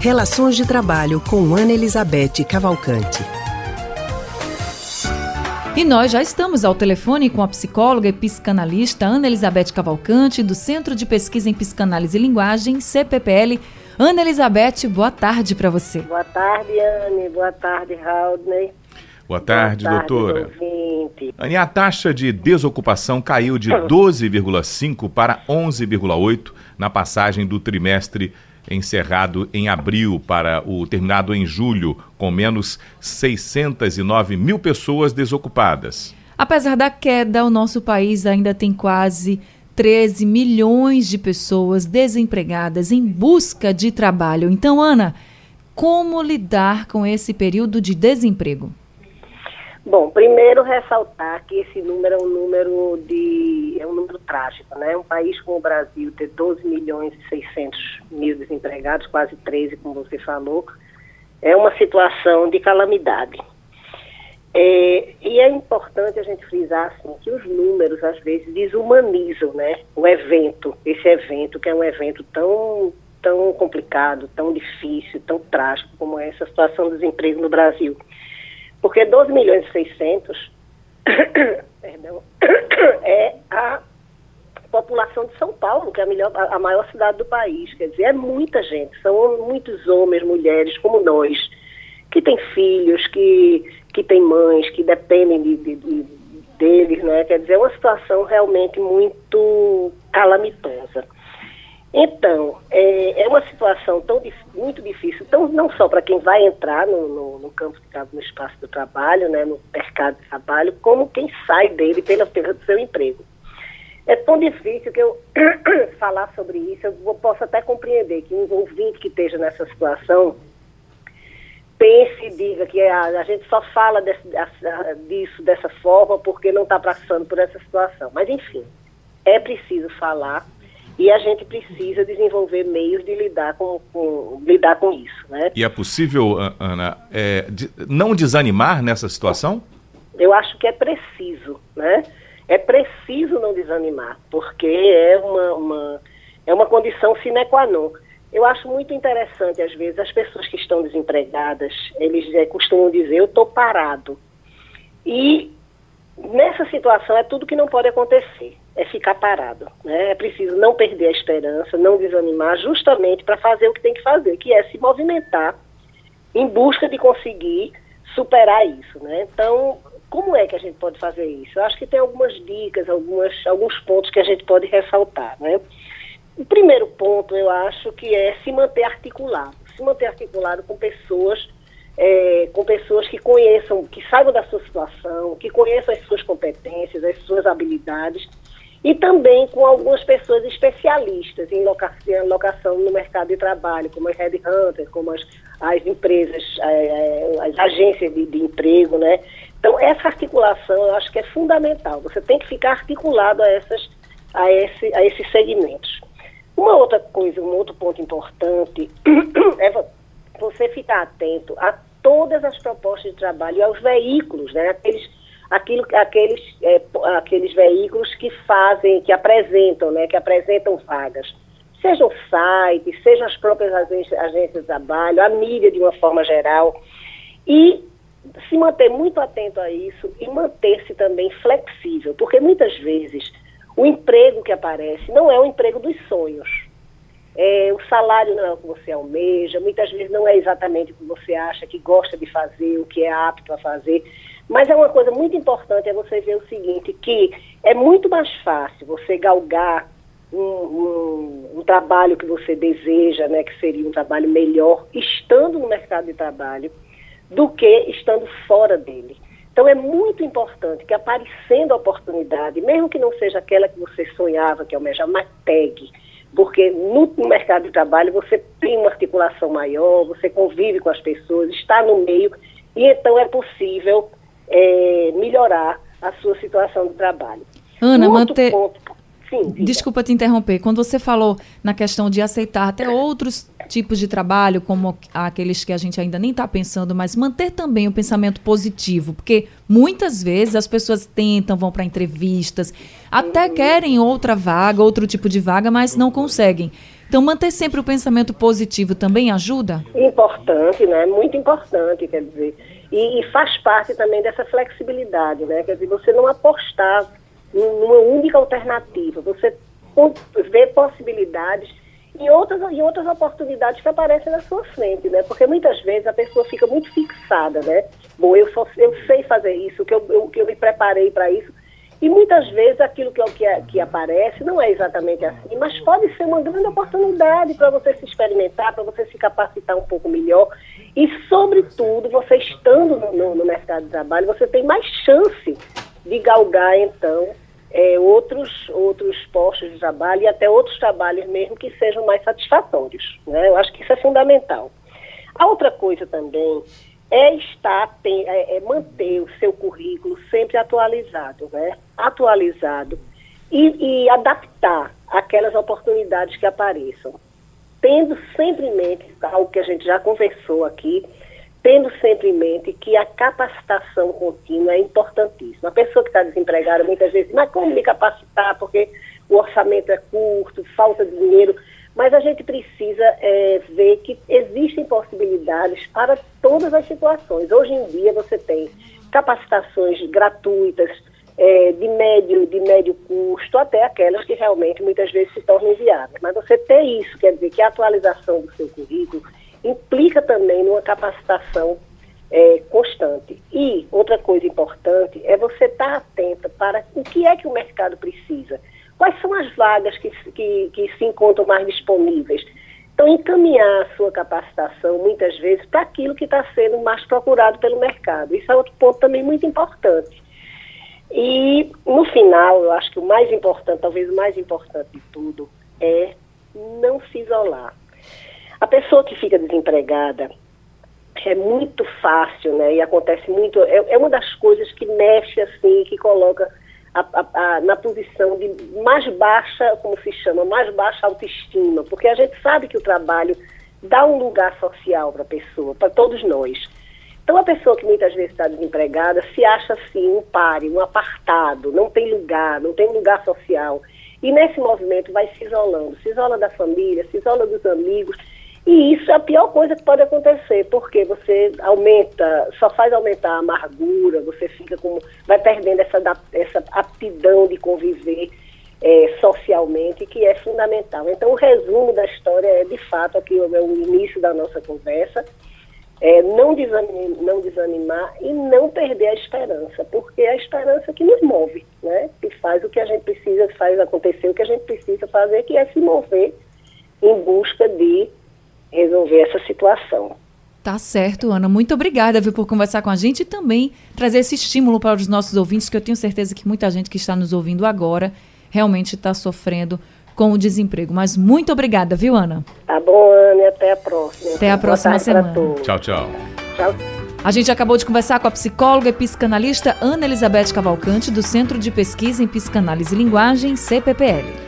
Relações de Trabalho com Ana Elizabeth Cavalcante. E nós já estamos ao telefone com a psicóloga e psicanalista Ana Elizabeth Cavalcante, do Centro de Pesquisa em Psicanálise e Linguagem, CPPL. Ana Elizabeth, boa tarde para você. Boa tarde, Anne. Boa tarde, Raudney. Boa tarde, Boa tarde doutora. Anne, a taxa de desocupação caiu de 12,5 para 11,8 na passagem do trimestre encerrado em abril para o terminado em julho, com menos 609 mil pessoas desocupadas. Apesar da queda, o nosso país ainda tem quase 13 milhões de pessoas desempregadas em busca de trabalho. Então, Ana, como lidar com esse período de desemprego? Bom, primeiro ressaltar que esse número é um número de é um número trágico, né? Um país como o Brasil ter 12 milhões e 600 mil desempregados, quase 13, como você falou, é uma situação de calamidade. É, e é importante a gente frisar assim, que os números às vezes desumanizam, né? O evento, esse evento que é um evento tão tão complicado, tão difícil, tão trágico como é essa situação do desemprego no Brasil. Porque 12 milhões e 600 perdão, é a população de São Paulo, que é a, melhor, a maior cidade do país. Quer dizer, é muita gente, são muitos homens, mulheres como nós, que têm filhos, que, que têm mães, que dependem de, de, de, deles, né? Quer dizer, é uma situação realmente muito calamitosa. Então, é, é uma situação tão muito difícil, tão, não só para quem vai entrar no, no, no campo de no espaço do trabalho, né, no mercado de trabalho, como quem sai dele pela perda do seu emprego. É tão difícil que eu falar sobre isso, eu posso até compreender que um ouvinte que esteja nessa situação pense e diga que a, a gente só fala desse, disso dessa forma porque não está passando por essa situação. Mas, enfim, é preciso falar e a gente precisa desenvolver meios de lidar com, com lidar com isso. Né? E é possível, Ana, é, de, não desanimar nessa situação? Eu acho que é preciso, né? É preciso não desanimar, porque é uma, uma, é uma condição sine qua non. Eu acho muito interessante, às vezes, as pessoas que estão desempregadas, eles é, costumam dizer, eu estou parado. E nessa situação é tudo que não pode acontecer é ficar parado. Né? É preciso não perder a esperança, não desanimar, justamente para fazer o que tem que fazer, que é se movimentar em busca de conseguir superar isso. Né? Então, como é que a gente pode fazer isso? Eu acho que tem algumas dicas, algumas, alguns pontos que a gente pode ressaltar. Né? O primeiro ponto, eu acho, que é se manter articulado. Se manter articulado com pessoas é, com pessoas que conheçam, que saibam da sua situação, que conheçam as suas competências, as suas habilidades e também com algumas pessoas especialistas em locação, no mercado de trabalho, como as headhunters, como as, as empresas, é, as agências de, de, emprego, né? Então, essa articulação eu acho que é fundamental. Você tem que ficar articulado a, essas, a, esse, a esses segmentos. Uma outra coisa, um outro ponto importante é você ficar atento a todas as propostas de trabalho e aos veículos, né? Aqueles aquilo, aqueles, é, aqueles veículos que fazem, que apresentam, né, que apresentam vagas. Sejam sites, sejam as próprias agências, agências de trabalho, a mídia de uma forma geral. E se manter muito atento a isso e manter-se também flexível, porque muitas vezes o emprego que aparece não é o emprego dos sonhos. É, o salário não é o que você almeja, muitas vezes não é exatamente o que você acha que gosta de fazer, o que é apto a fazer. Mas é uma coisa muito importante é você ver o seguinte, que é muito mais fácil você galgar um, um, um, trabalho que você deseja, né, que seria um trabalho melhor, estando no mercado de trabalho, do que estando fora dele. Então é muito importante que aparecendo a oportunidade, mesmo que não seja aquela que você sonhava, que almejava, mas pegue. Porque no, no mercado de trabalho você tem uma articulação maior, você convive com as pessoas, está no meio, e então é possível é, melhorar a sua situação de trabalho. Ana, manter. Sim, Desculpa te interromper. Quando você falou na questão de aceitar até outros tipos de trabalho, como aqueles que a gente ainda nem está pensando, mas manter também o pensamento positivo, porque muitas vezes as pessoas tentam, vão para entrevistas, até uhum. querem outra vaga, outro tipo de vaga, mas não conseguem. Então, manter sempre o pensamento positivo também ajuda? Importante, né? Muito importante, quer dizer. E, e faz parte também dessa flexibilidade, né? Quer dizer, você não apostar numa única alternativa, você vê possibilidades e outras, e outras oportunidades que aparecem na sua frente, né? Porque muitas vezes a pessoa fica muito fixada, né? Bom, eu, só, eu sei fazer isso, que eu, eu, que eu me preparei para isso. E muitas vezes aquilo que, que, que aparece não é exatamente assim, mas pode ser uma grande oportunidade para você se experimentar, para você se capacitar um pouco melhor. E, sobretudo, você estando no, no, mercado de trabalho, você tem mais chance de galgar, então, é, outros, outros postos de trabalho e até outros trabalhos mesmo que sejam mais satisfatórios. Né? Eu acho que isso é fundamental. A outra coisa também é estar, tem, é, é manter o seu currículo sempre atualizado, né? Atualizado e, e adaptar aquelas oportunidades que apareçam. Tendo sempre em mente, algo que a gente já conversou aqui, tendo sempre em mente que a capacitação contínua é importantíssima. A pessoa que está desempregada muitas vezes, mas como me capacitar? Porque o orçamento é curto, falta de dinheiro. Mas a gente precisa é, ver que existem possibilidades para todas as situações. Hoje em dia você tem capacitações gratuitas, é, de médio de médio custo, até aquelas que realmente muitas vezes se tornam inviáveis. Mas você ter isso, quer dizer que a atualização do seu currículo implica também numa capacitação é, constante. E outra coisa importante é você estar atenta para o que é que o mercado precisa. Quais são as vagas que, que, que se encontram mais disponíveis? Então, encaminhar a sua capacitação, muitas vezes, para aquilo que está sendo mais procurado pelo mercado. Isso é outro ponto também muito importante. E, no final, eu acho que o mais importante, talvez o mais importante de tudo, é não se isolar. A pessoa que fica desempregada é muito fácil, né? E acontece muito. É, é uma das coisas que mexe assim, que coloca a, a, a, na posição de mais baixa, como se chama, mais baixa autoestima, porque a gente sabe que o trabalho dá um lugar social para a pessoa, para todos nós. Então, a pessoa que muitas vezes está desempregada se acha assim, um pare, um apartado, não tem lugar, não tem lugar social. E nesse movimento vai se isolando, se isola da família, se isola dos amigos e isso é a pior coisa que pode acontecer, porque você aumenta, só faz aumentar a amargura, você fica como, vai perdendo essa, essa aptidão de conviver é, socialmente, que é fundamental. Então, o resumo da história é, de fato, aqui é o início da nossa conversa, é, não, desanimar, não desanimar e não perder a esperança, porque é a esperança que nos move, né? que faz o que a gente precisa, faz acontecer o que a gente precisa fazer, que é se mover em busca de resolver essa situação. Tá certo, Ana. Muito obrigada viu, por conversar com a gente e também trazer esse estímulo para os nossos ouvintes, que eu tenho certeza que muita gente que está nos ouvindo agora realmente está sofrendo com o desemprego. Mas muito obrigada, viu, Ana? Tá bom, Ana, e até a próxima. Até a próxima semana. Tchau, tchau. Tchau. A gente acabou de conversar com a psicóloga e psicanalista Ana Elizabeth Cavalcante, do Centro de Pesquisa em Psicanálise e Linguagem, CPPL.